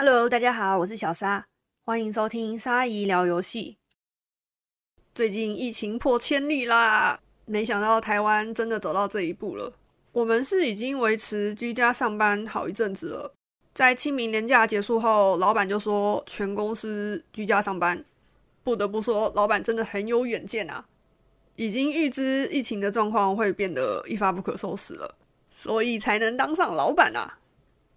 Hello，大家好，我是小沙，欢迎收听沙姨聊游戏。最近疫情破千例啦，没想到台湾真的走到这一步了。我们是已经维持居家上班好一阵子了，在清明年假结束后，老板就说全公司居家上班。不得不说，老板真的很有远见啊，已经预知疫情的状况会变得一发不可收拾了，所以才能当上老板啊。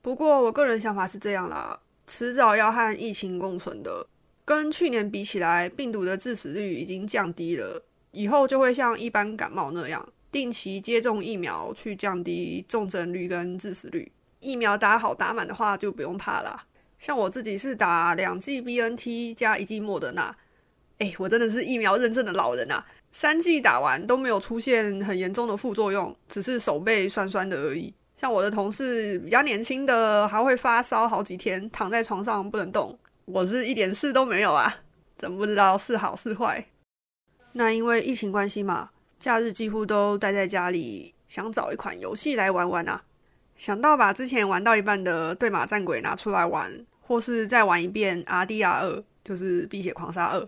不过我个人想法是这样啦。迟早要和疫情共存的，跟去年比起来，病毒的致死率已经降低了。以后就会像一般感冒那样，定期接种疫苗去降低重症率跟致死率。疫苗打好打满的话，就不用怕了。像我自己是打两剂 BNT 加一剂莫德纳，哎，我真的是疫苗认证的老人啊！三剂打完都没有出现很严重的副作用，只是手背酸酸的而已。像我的同事比较年轻的，还会发烧好几天，躺在床上不能动。我是一点事都没有啊，真不知道是好是坏。那因为疫情关系嘛，假日几乎都待在家里，想找一款游戏来玩玩啊。想到把之前玩到一半的《对马战鬼》拿出来玩，或是再玩一遍《R D R 二》，就是《碧血狂杀二》。《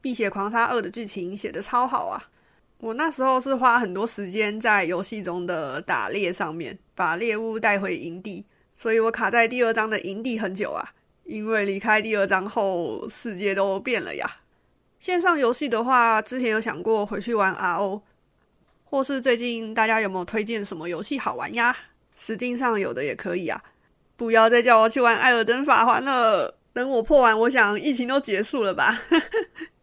碧血狂杀二》的剧情写的超好啊。我那时候是花很多时间在游戏中的打猎上面，把猎物带回营地，所以我卡在第二章的营地很久啊。因为离开第二章后，世界都变了呀。线上游戏的话，之前有想过回去玩 RO，或是最近大家有没有推荐什么游戏好玩呀实际上有的也可以啊。不要再叫我去玩《艾尔登法环》了，等我破完，我想疫情都结束了吧。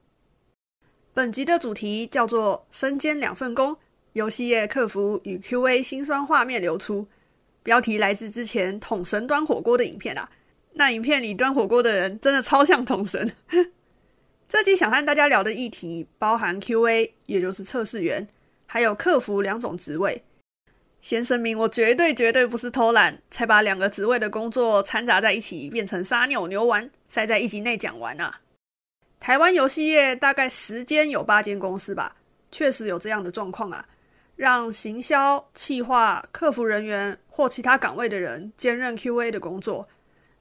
本集的主题叫做“身兼两份工”，游戏业客服与 QA 心酸画面流出。标题来自之前统神端火锅的影片啊，那影片里端火锅的人真的超像统神。这集想和大家聊的议题包含 QA，也就是测试员，还有客服两种职位。先声明，我绝对绝对不是偷懒，才把两个职位的工作掺杂在一起，变成沙牛牛丸，塞在一集内讲完啊。台湾游戏业大概十间有八间公司吧，确实有这样的状况啊，让行销、企划、客服人员或其他岗位的人兼任 QA 的工作。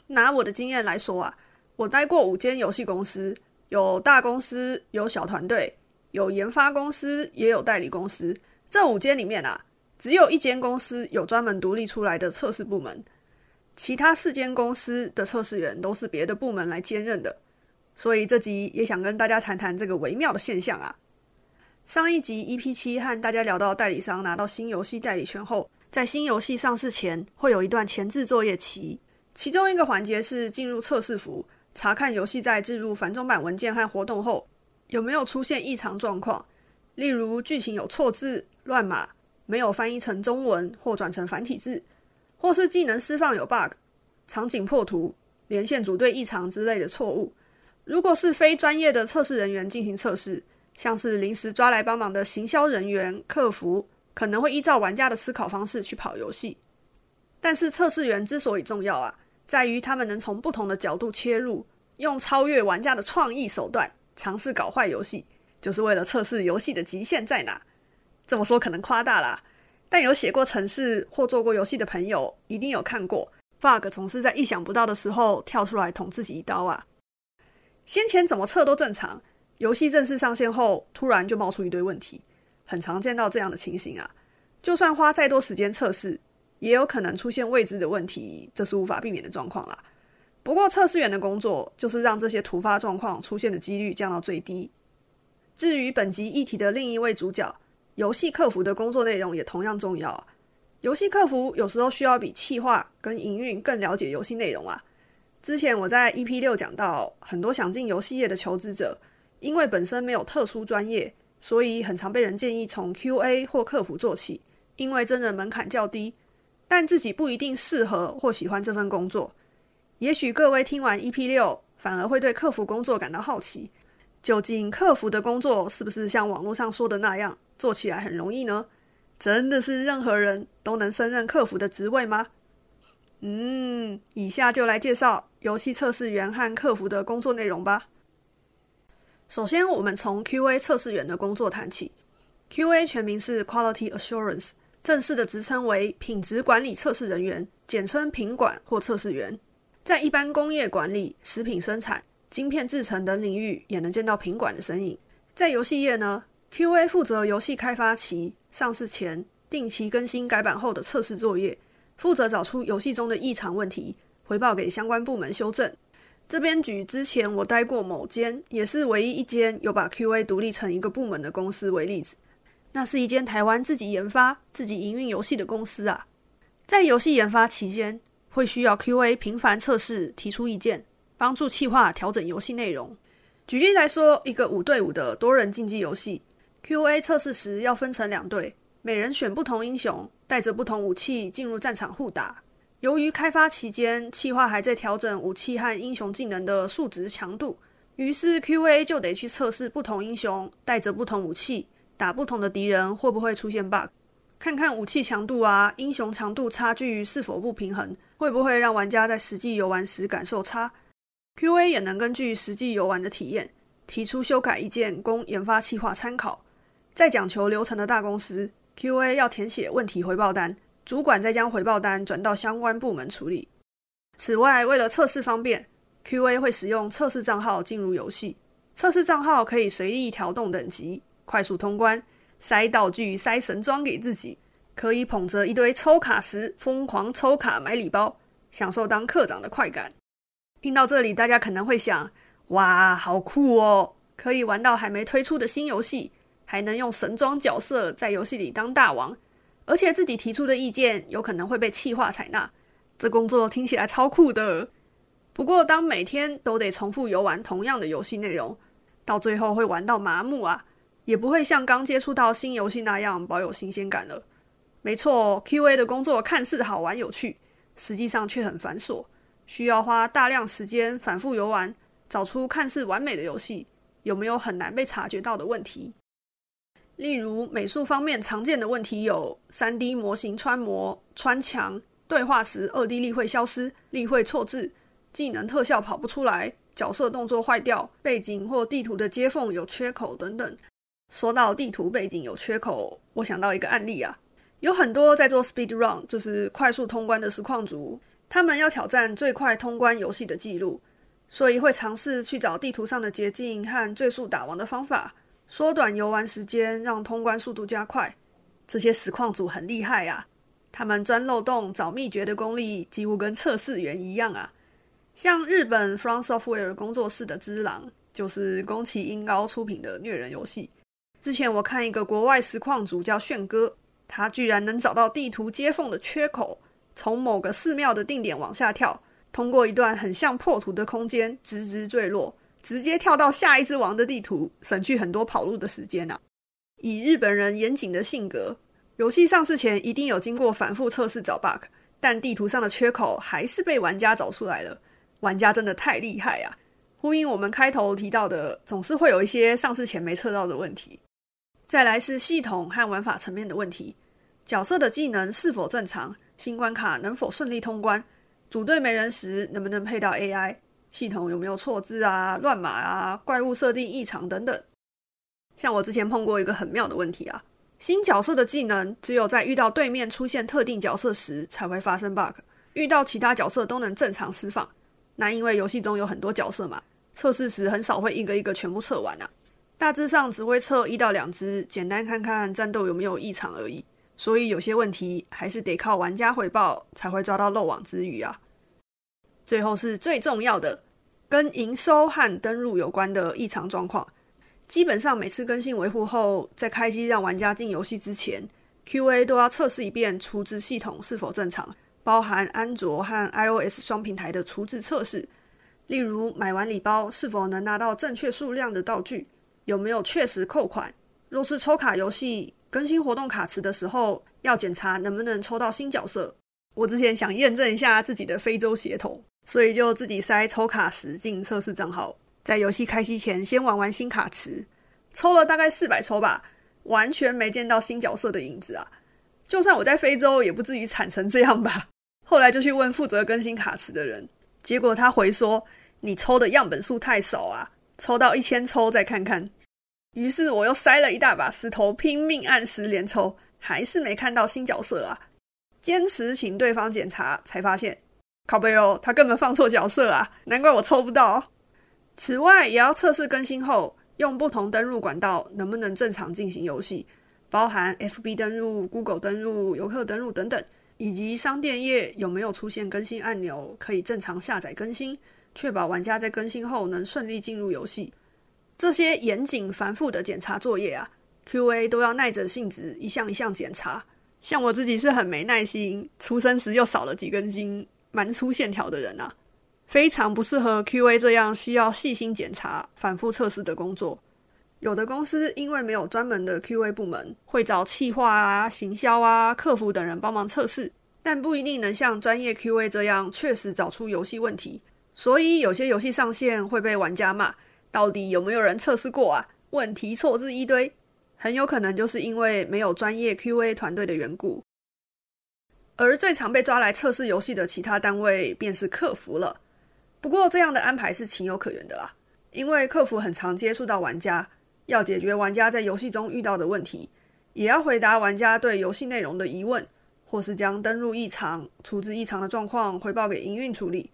拿我的经验来说啊，我待过五间游戏公司，有大公司，有小团队，有研发公司，也有代理公司。这五间里面啊，只有一间公司有专门独立出来的测试部门，其他四间公司的测试员都是别的部门来兼任的。所以这集也想跟大家谈谈这个微妙的现象啊。上一集 EP 七和大家聊到代理商拿到新游戏代理权后，在新游戏上市前会有一段前置作业期，其中一个环节是进入测试服，查看游戏在置入繁中版文件和活动后有没有出现异常状况，例如剧情有错字、乱码、没有翻译成中文或转成繁体字，或是技能释放有 bug、场景破图、连线组队异常之类的错误。如果是非专业的测试人员进行测试，像是临时抓来帮忙的行销人员、客服，可能会依照玩家的思考方式去跑游戏。但是测试员之所以重要啊，在于他们能从不同的角度切入，用超越玩家的创意手段尝试搞坏游戏，就是为了测试游戏的极限在哪。这么说可能夸大啦，但有写过程式或做过游戏的朋友，一定有看过 bug 总是在意想不到的时候跳出来捅自己一刀啊。先前怎么测都正常，游戏正式上线后，突然就冒出一堆问题，很常见到这样的情形啊。就算花再多时间测试，也有可能出现未知的问题，这是无法避免的状况啦。不过测试员的工作就是让这些突发状况出现的几率降到最低。至于本集议题的另一位主角，游戏客服的工作内容也同样重要啊。游戏客服有时候需要比企划跟营运更了解游戏内容啊。之前我在 EP 六讲到，很多想进游戏业的求职者，因为本身没有特殊专业，所以很常被人建议从 QA 或客服做起，因为真人门槛较低，但自己不一定适合或喜欢这份工作。也许各位听完 EP 六，反而会对客服工作感到好奇，究竟客服的工作是不是像网络上说的那样，做起来很容易呢？真的是任何人都能胜任客服的职位吗？嗯，以下就来介绍游戏测试员和客服的工作内容吧。首先，我们从 QA 测试员的工作谈起。QA 全名是 Quality Assurance，正式的职称为品质管理测试人员，简称品管或测试员。在一般工业管理、食品生产、晶片制成等领域，也能见到品管的身影。在游戏业呢，QA 负责游戏开发期、上市前、定期更新改版后的测试作业，负责找出游戏中的异常问题，回报给相关部门修正。这边举之前我待过某间，也是唯一一间有把 QA 独立成一个部门的公司为例子。那是一间台湾自己研发、自己营运游戏的公司啊。在游戏研发期间，会需要 QA 频繁测试、提出意见，帮助企划调整游戏内容。举例来说，一个五对五的多人竞技游戏，QA 测试时要分成两队，每人选不同英雄，带着不同武器进入战场互打。由于开发期间，企划还在调整武器和英雄技能的数值强度，于是 QA 就得去测试不同英雄带着不同武器打不同的敌人会不会出现 bug，看看武器强度啊、英雄强度差距是否不平衡，会不会让玩家在实际游玩时感受差。QA 也能根据实际游玩的体验提出修改意见，供研发企划参考。在讲求流程的大公司，QA 要填写问题回报单。主管再将回报单转到相关部门处理。此外，为了测试方便，QA 会使用测试账号进入游戏。测试账号可以随意调动等级，快速通关，塞道具、塞神装给自己，可以捧着一堆抽卡时疯狂抽卡买礼包，享受当课长的快感。听到这里，大家可能会想：哇，好酷哦！可以玩到还没推出的新游戏，还能用神装角色在游戏里当大王。而且自己提出的意见有可能会被气化采纳，这工作听起来超酷的。不过，当每天都得重复游玩同样的游戏内容，到最后会玩到麻木啊，也不会像刚接触到新游戏那样保有新鲜感了。没错，QA 的工作看似好玩有趣，实际上却很繁琐，需要花大量时间反复游玩，找出看似完美的游戏有没有很难被察觉到的问题。例如美术方面常见的问题有三 D 模型穿模、穿墙、对话时二 D 例会消失、例会错字、技能特效跑不出来、角色动作坏掉、背景或地图的接缝有缺口等等。说到地图背景有缺口，我想到一个案例啊，有很多在做 Speed Run，就是快速通关的实况族，他们要挑战最快通关游戏的记录，所以会尝试去找地图上的捷径和最速打王的方法。缩短游玩时间，让通关速度加快。这些实况组很厉害啊，他们钻漏洞、找秘诀的功力几乎跟测试员一样啊。像日本 From Software 工作室的《只狼》，就是宫崎英高出品的虐人游戏。之前我看一个国外实况组叫炫哥，他居然能找到地图接缝的缺口，从某个寺庙的定点往下跳，通过一段很像破土的空间，直直坠落。直接跳到下一只王的地图，省去很多跑路的时间啊！以日本人严谨的性格，游戏上市前一定有经过反复测试找 bug，但地图上的缺口还是被玩家找出来了。玩家真的太厉害啊！呼应我们开头提到的，总是会有一些上市前没测到的问题。再来是系统和玩法层面的问题，角色的技能是否正常？新关卡能否顺利通关？组队没人时能不能配到 AI？系统有没有错字啊、乱码啊、怪物设定异常等等？像我之前碰过一个很妙的问题啊，新角色的技能只有在遇到对面出现特定角色时才会发生 bug，遇到其他角色都能正常释放。那因为游戏中有很多角色嘛，测试时很少会一个一个全部测完啊，大致上只会测一到两只，简单看看战斗有没有异常而已。所以有些问题还是得靠玩家回报才会抓到漏网之鱼啊。最后是最重要的，跟营收和登录有关的异常状况。基本上每次更新维护后，在开机让玩家进游戏之前，QA 都要测试一遍储值系统是否正常，包含安卓和 iOS 双平台的储值测试。例如买完礼包是否能拿到正确数量的道具，有没有确实扣款。若是抽卡游戏更新活动卡池的时候，要检查能不能抽到新角色。我之前想验证一下自己的非洲血统。所以就自己塞抽卡时进测试账号，在游戏开机前先玩玩新卡池，抽了大概四百抽吧，完全没见到新角色的影子啊！就算我在非洲，也不至于惨成这样吧？后来就去问负责更新卡池的人，结果他回说：“你抽的样本数太少啊，抽到一千抽再看看。”于是我又塞了一大把石头，拼命按时连抽，还是没看到新角色啊！坚持请对方检查，才发现。靠背哦，他根本放错角色啊，难怪我抽不到。此外，也要测试更新后用不同登入管道能不能正常进行游戏，包含 FB 登录、Google 登录、游客登录等等，以及商店页有没有出现更新按钮，可以正常下载更新，确保玩家在更新后能顺利进入游戏。这些严谨繁复的检查作业啊，QA 都要耐着性子一项一项检查。像我自己是很没耐心，出生时又少了几根筋，蛮粗线条的人啊，非常不适合 QA 这样需要细心检查、反复测试的工作。有的公司因为没有专门的 QA 部门，会找企划啊、行销啊、客服等人帮忙测试，但不一定能像专业 QA 这样确实找出游戏问题，所以有些游戏上线会被玩家骂。到底有没有人测试过啊？问题错字一堆，很有可能就是因为没有专业 QA 团队的缘故。而最常被抓来测试游戏的其他单位便是客服了。不过这样的安排是情有可原的啦，因为客服很常接触到玩家，要解决玩家在游戏中遇到的问题，也要回答玩家对游戏内容的疑问，或是将登录异常、处置异常的状况回报给营运处理。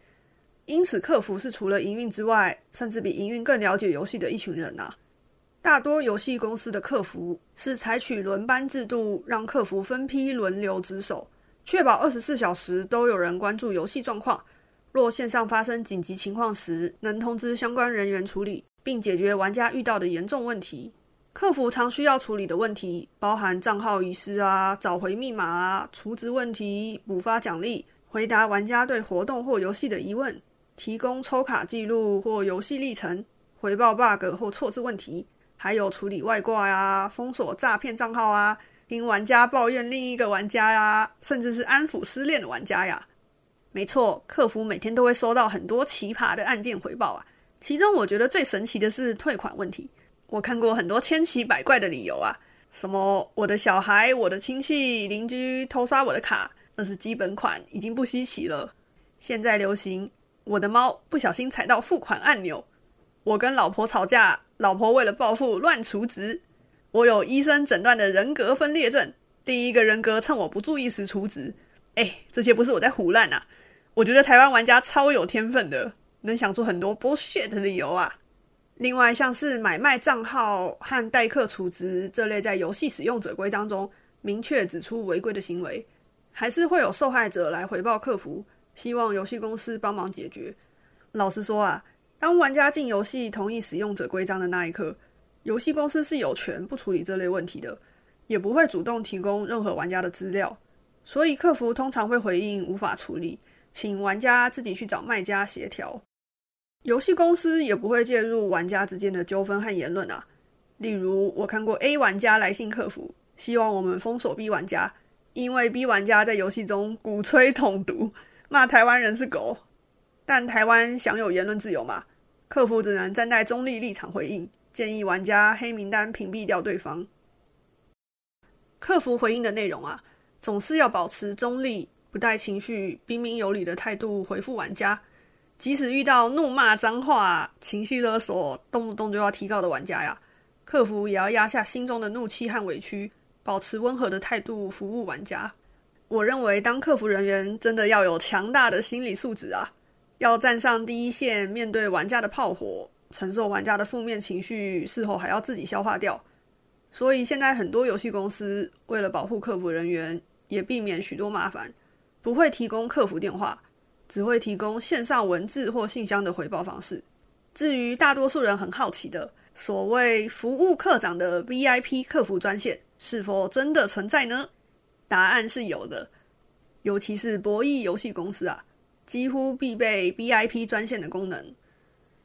因此，客服是除了营运之外，甚至比营运更了解游戏的一群人呐。大多游戏公司的客服是采取轮班制度，让客服分批轮流值守，确保二十四小时都有人关注游戏状况。若线上发生紧急情况时，能通知相关人员处理，并解决玩家遇到的严重问题。客服常需要处理的问题包含账号遗失啊、找回密码啊、储值问题、补发奖励、回答玩家对活动或游戏的疑问。提供抽卡记录或游戏历程，回报 bug 或错字问题，还有处理外挂呀、封锁诈骗账号啊、听玩家抱怨另一个玩家呀，甚至是安抚失恋的玩家呀。没错，客服每天都会收到很多奇葩的案件回报啊。其中我觉得最神奇的是退款问题，我看过很多千奇百怪的理由啊，什么我的小孩、我的亲戚、邻居偷刷我的卡，那是基本款，已经不稀奇了。现在流行。我的猫不小心踩到付款按钮，我跟老婆吵架，老婆为了报复乱除值，我有医生诊断的人格分裂症，第一个人格趁我不注意时除值。哎，这些不是我在胡乱啊！我觉得台湾玩家超有天分的，能想出很多 bullshit 的理由啊。另外，像是买卖账号和代客储值这类在游戏使用者规章中明确指出违规的行为，还是会有受害者来回报客服。希望游戏公司帮忙解决。老实说啊，当玩家进游戏同意使用者规章的那一刻，游戏公司是有权不处理这类问题的，也不会主动提供任何玩家的资料。所以客服通常会回应无法处理，请玩家自己去找卖家协调。游戏公司也不会介入玩家之间的纠纷和言论啊。例如，我看过 A 玩家来信客服，希望我们封锁 B 玩家，因为 B 玩家在游戏中鼓吹统独。骂台湾人是狗，但台湾享有言论自由嘛？客服只能站在中立立场回应，建议玩家黑名单屏蔽掉对方。客服回应的内容啊，总是要保持中立，不带情绪，彬彬有礼的态度回复玩家。即使遇到怒骂脏话、情绪勒索，动不动就要提告的玩家呀，客服也要压下心中的怒气和委屈，保持温和的态度服务玩家。我认为当客服人员真的要有强大的心理素质啊，要站上第一线，面对玩家的炮火，承受玩家的负面情绪，事后还要自己消化掉。所以现在很多游戏公司为了保护客服人员，也避免许多麻烦，不会提供客服电话，只会提供线上文字或信箱的回报方式。至于大多数人很好奇的所谓服务课长的 VIP 客服专线，是否真的存在呢？答案是有的，尤其是博弈游戏公司啊，几乎必备 VIP 专线的功能。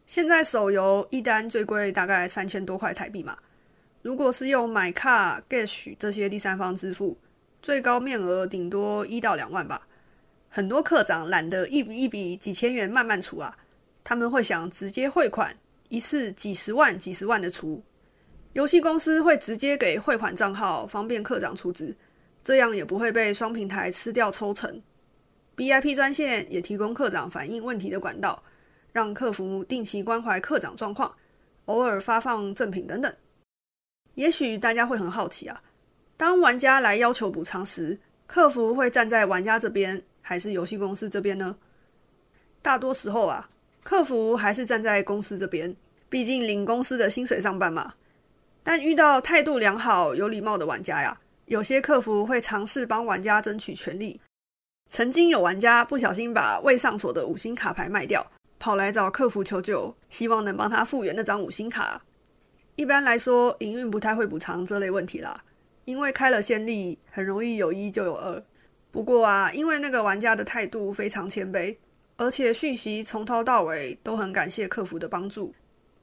现在手游一单最贵大概三千多块台币嘛，如果是用买卡、Gash 这些第三方支付，最高面额顶多一到两万吧。很多课长懒得一笔一笔几千元慢慢出啊，他们会想直接汇款，一次几十万、几十万的出。游戏公司会直接给汇款账号，方便课长出资。这样也不会被双平台吃掉抽成。BIP 专线也提供科长反映问题的管道，让客服定期关怀科长状况，偶尔发放赠品等等。也许大家会很好奇啊，当玩家来要求补偿时，客服会站在玩家这边还是游戏公司这边呢？大多时候啊，客服还是站在公司这边，毕竟领公司的薪水上班嘛。但遇到态度良好、有礼貌的玩家呀，有些客服会尝试帮玩家争取权利。曾经有玩家不小心把未上锁的五星卡牌卖掉，跑来找客服求救，希望能帮他复原那张五星卡。一般来说，营运不太会补偿这类问题啦，因为开了先例，很容易有一就有二。不过啊，因为那个玩家的态度非常谦卑。而且讯息从头到尾都很感谢客服的帮助，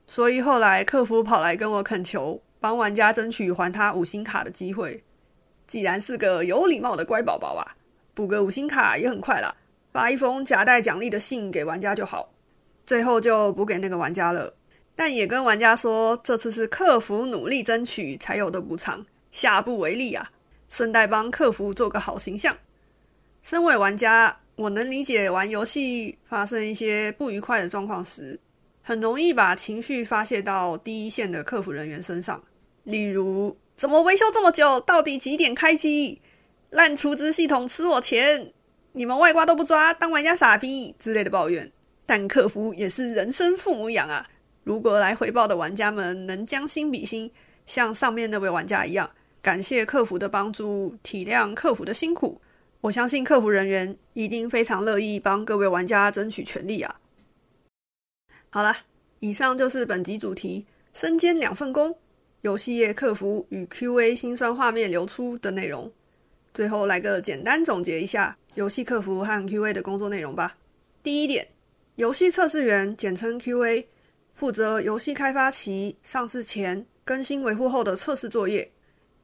所以后来客服跑来跟我恳求，帮玩家争取还他五星卡的机会。既然是个有礼貌的乖宝宝啊，补个五星卡也很快啦，发一封夹带奖励的信给玩家就好。最后就补给那个玩家了，但也跟玩家说，这次是客服努力争取才有的补偿，下不为例啊。顺带帮客服做个好形象。身为玩家。我能理解玩游戏发生一些不愉快的状况时，很容易把情绪发泄到第一线的客服人员身上。例如，怎么维修这么久？到底几点开机？烂储值系统吃我钱？你们外挂都不抓，当玩家傻逼之类的抱怨。但客服也是人生父母养啊！如果来回报的玩家们能将心比心，像上面那位玩家一样，感谢客服的帮助，体谅客服的辛苦。我相信客服人员一定非常乐意帮各位玩家争取权利啊！好了，以上就是本集主题“身兼两份工，游戏业客服与 QA 心酸画面流出”的内容。最后来个简单总结一下游戏客服和 QA 的工作内容吧。第一点，游戏测试员简称 QA，负责游戏开发期、上市前、更新维护后的测试作业。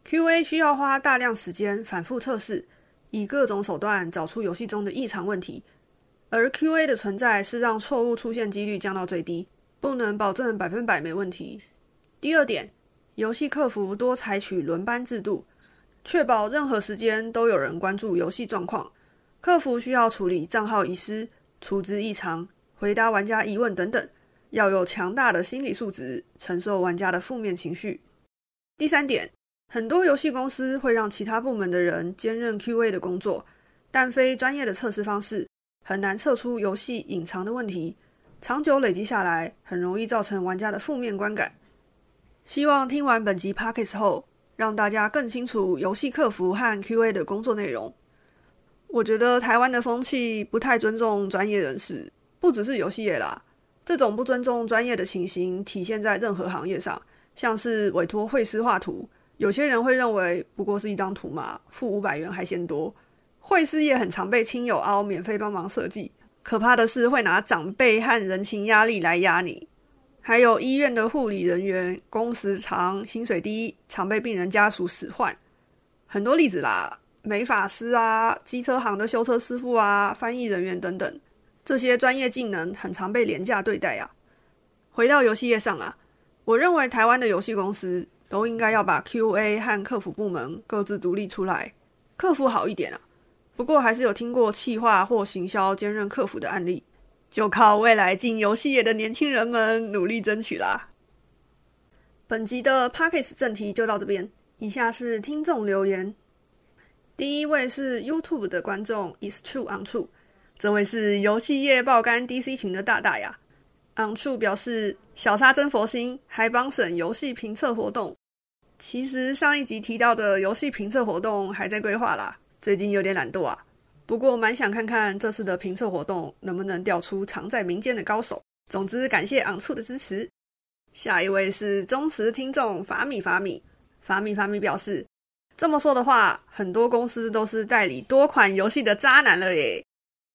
QA 需要花大量时间反复测试。以各种手段找出游戏中的异常问题，而 QA 的存在是让错误出现几率降到最低，不能保证百分百没问题。第二点，游戏客服多采取轮班制度，确保任何时间都有人关注游戏状况。客服需要处理账号遗失、储值异常、回答玩家疑问等等，要有强大的心理素质，承受玩家的负面情绪。第三点。很多游戏公司会让其他部门的人兼任 QA 的工作，但非专业的测试方式很难测出游戏隐藏的问题，长久累积下来，很容易造成玩家的负面观感。希望听完本集 p o c k e t 后，让大家更清楚游戏客服和 QA 的工作内容。我觉得台湾的风气不太尊重专业人士，不只是游戏业啦，这种不尊重专业的情形体现在任何行业上，像是委托绘师画图。有些人会认为不过是一张图嘛，付五百元还嫌多。会师业很常被亲友凹免费帮忙设计，可怕的是会拿长辈和人情压力来压你。还有医院的护理人员工时长、薪水低，常被病人家属使唤。很多例子啦，美发师啊、机车行的修车师傅啊、翻译人员等等，这些专业技能很常被廉价对待啊。回到游戏业上啊，我认为台湾的游戏公司。都应该要把 QA 和客服部门各自独立出来，客服好一点啊。不过还是有听过企划或行销兼任客服的案例，就靠未来进游戏业的年轻人们努力争取啦。本集的 p a c k e s 正题就到这边，以下是听众留言。第一位是 YouTube 的观众 Is True on True，这位是游戏业爆肝 DC 群的大大呀。On True 表示。小沙真佛心，还帮省游戏评测活动。其实上一集提到的游戏评测活动还在规划啦，最近有点懒惰啊。不过蛮想看看这次的评测活动能不能调出藏在民间的高手。总之感谢昂处的支持。下一位是忠实听众法米法米法米法米表示，这么说的话，很多公司都是代理多款游戏的渣男了耶。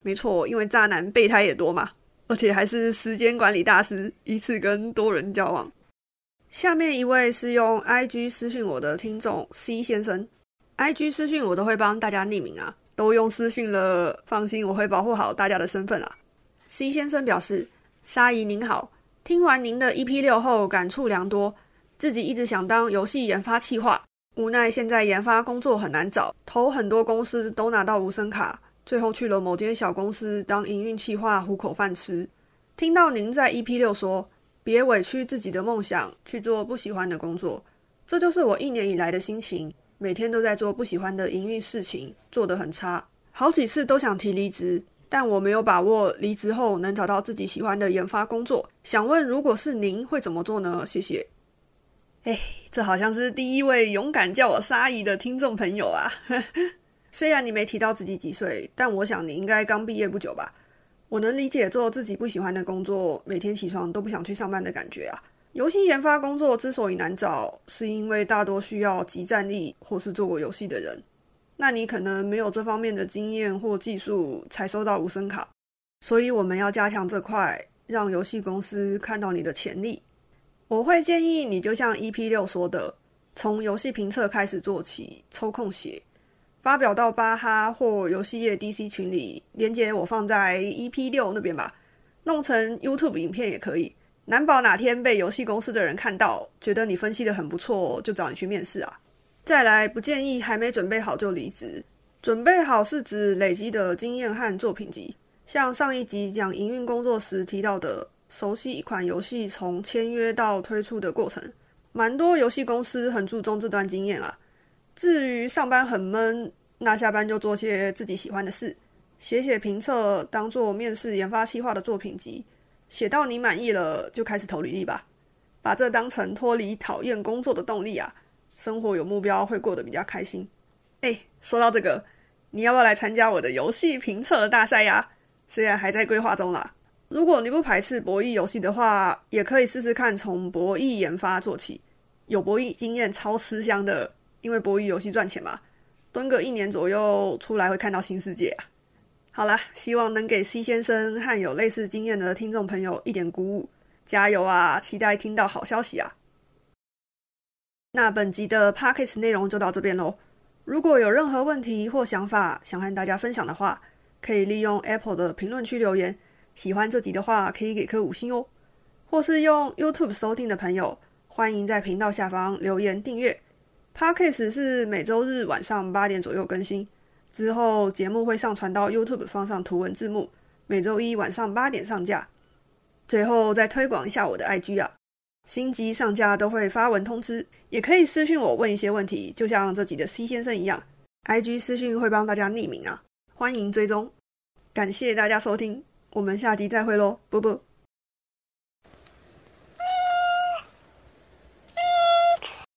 没错，因为渣男备胎也多嘛。而且还是时间管理大师，一次跟多人交往。下面一位是用 IG 私讯我的听众 C 先生，IG 私讯我都会帮大家匿名啊，都用私讯了，放心，我会保护好大家的身份啊。C 先生表示：沙姨您好，听完您的 EP 六后感触良多，自己一直想当游戏研发企划，无奈现在研发工作很难找，投很多公司都拿到无声卡。最后去了某间小公司当营运企划糊口饭吃。听到您在 EP 六说别委屈自己的梦想去做不喜欢的工作，这就是我一年以来的心情。每天都在做不喜欢的营运事情，做得很差，好几次都想提离职，但我没有把握离职后能找到自己喜欢的研发工作。想问，如果是您会怎么做呢？谢谢。哎，这好像是第一位勇敢叫我沙姨的听众朋友啊。虽然你没提到自己几岁，但我想你应该刚毕业不久吧。我能理解做自己不喜欢的工作，每天起床都不想去上班的感觉啊。游戏研发工作之所以难找，是因为大多需要集战力或是做过游戏的人。那你可能没有这方面的经验或技术，才收到无声卡。所以我们要加强这块，让游戏公司看到你的潜力。我会建议你就像 EP 六说的，从游戏评测开始做起，抽空写，发表到巴哈或游戏业 DC 群里，连接我放在 EP 六那边吧，弄成 YouTube 影片也可以。难保哪天被游戏公司的人看到，觉得你分析的很不错，就找你去面试啊。再来，不建议还没准备好就离职。准备好是指累积的经验和作品集，像上一集讲营运工作时提到的。熟悉一款游戏从签约到推出的过程，蛮多游戏公司很注重这段经验啊。至于上班很闷，那下班就做些自己喜欢的事，写写评测，当做面试研发细化的作品集，写到你满意了就开始投履历吧。把这当成脱离讨厌工作的动力啊，生活有目标会过得比较开心。哎，说到这个，你要不要来参加我的游戏评测大赛呀？虽然还在规划中啦。如果你不排斥博弈游戏的话，也可以试试看从博弈研发做起。有博弈经验超吃香的，因为博弈游戏赚钱嘛。蹲个一年左右出来会看到新世界啊！好啦，希望能给 C 先生和有类似经验的听众朋友一点鼓舞，加油啊！期待听到好消息啊！那本集的 p a c k a g e 内容就到这边喽。如果有任何问题或想法想和大家分享的话，可以利用 Apple 的评论区留言。喜欢这集的话，可以给颗五星哦。或是用 YouTube 收听的朋友，欢迎在频道下方留言订阅。Podcast 是每周日晚上八点左右更新，之后节目会上传到 YouTube 放上图文字幕，每周一晚上八点上架。最后再推广一下我的 IG 啊，新机上架都会发文通知，也可以私讯我问一些问题，就像这集的 C 先生一样，IG 私讯会帮大家匿名啊，欢迎追踪。感谢大家收听。我们下集再会喽，啵啵。